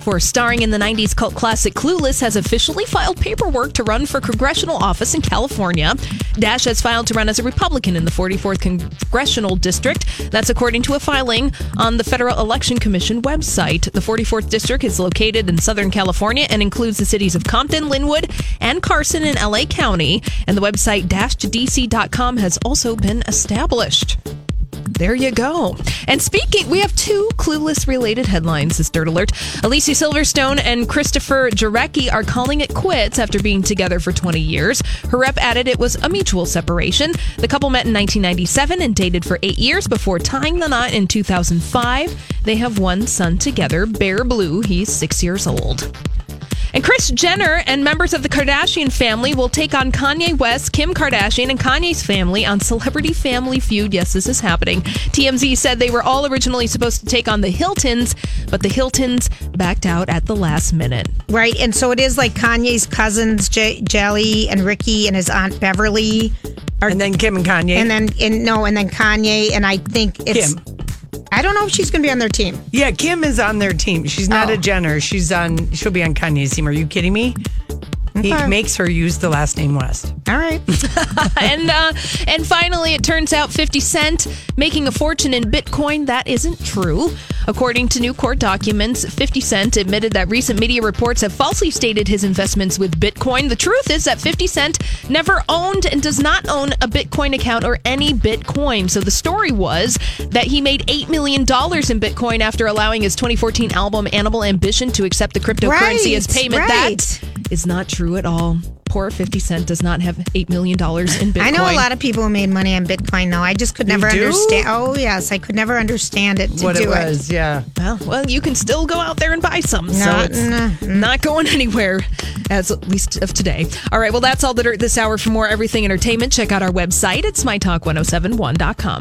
for starring in the 90s cult classic Clueless, has officially filed paperwork to run for congressional office in California. Dash has filed to run as a Republican in the 44th Congressional District. That's according to a filing on the Federal Election Commission website. The 44th District is located in Southern California and includes the cities of Compton, Lynwood, and Carson in LA County. And the website dashdc.com has also been established. There you go. And speaking, we have two clueless related headlines this Dirt Alert. Alicia Silverstone and Christopher Jarecki are calling it quits after being together for 20 years. Her rep added it was a mutual separation. The couple met in 1997 and dated for eight years before tying the knot in 2005. They have one son together, Bear Blue. He's six years old. And Kris Jenner and members of the Kardashian family will take on Kanye West, Kim Kardashian, and Kanye's family on Celebrity Family Feud. Yes, this is happening. TMZ said they were all originally supposed to take on the Hiltons, but the Hiltons backed out at the last minute. Right. And so it is like Kanye's cousins, J- Jelly and Ricky, and his aunt Beverly. Are, And then Kim and Kanye. and then, and no, and then Kanye. And I think it's. Kim. I don't know if she's going to be on their team. yeah, Kim is on their team. She's not Oh. a Jenner. She's on. She'll be on Kanye's team. Are you kidding me? He Okay. makes her use the last name West. All right. and uh, and finally, it turns out 50 Cent making a fortune in Bitcoin. That isn't true. According to new court documents, 50 Cent admitted that recent media reports have falsely stated his investments with Bitcoin. The truth is that 50 Cent never owned and does not own a Bitcoin account or any Bitcoin. So the story was that he made $8 million in Bitcoin after allowing his 2014 album Animal Ambition to accept the cryptocurrency as payment. right. That is not true at all. Poor 50 Cent does not have $8 million in Bitcoin. I know a lot of people who made money on Bitcoin, though. I just could never do? understand. Oh, yes. I could never understand it to what it do was, yeah. Well, well, you can still go out there and buy some. so it's no, mm. not going anywhere, as at least of today. All right, well, that's all the dirt this hour. For more everything entertainment, check out our website. It's mytalk1071.com.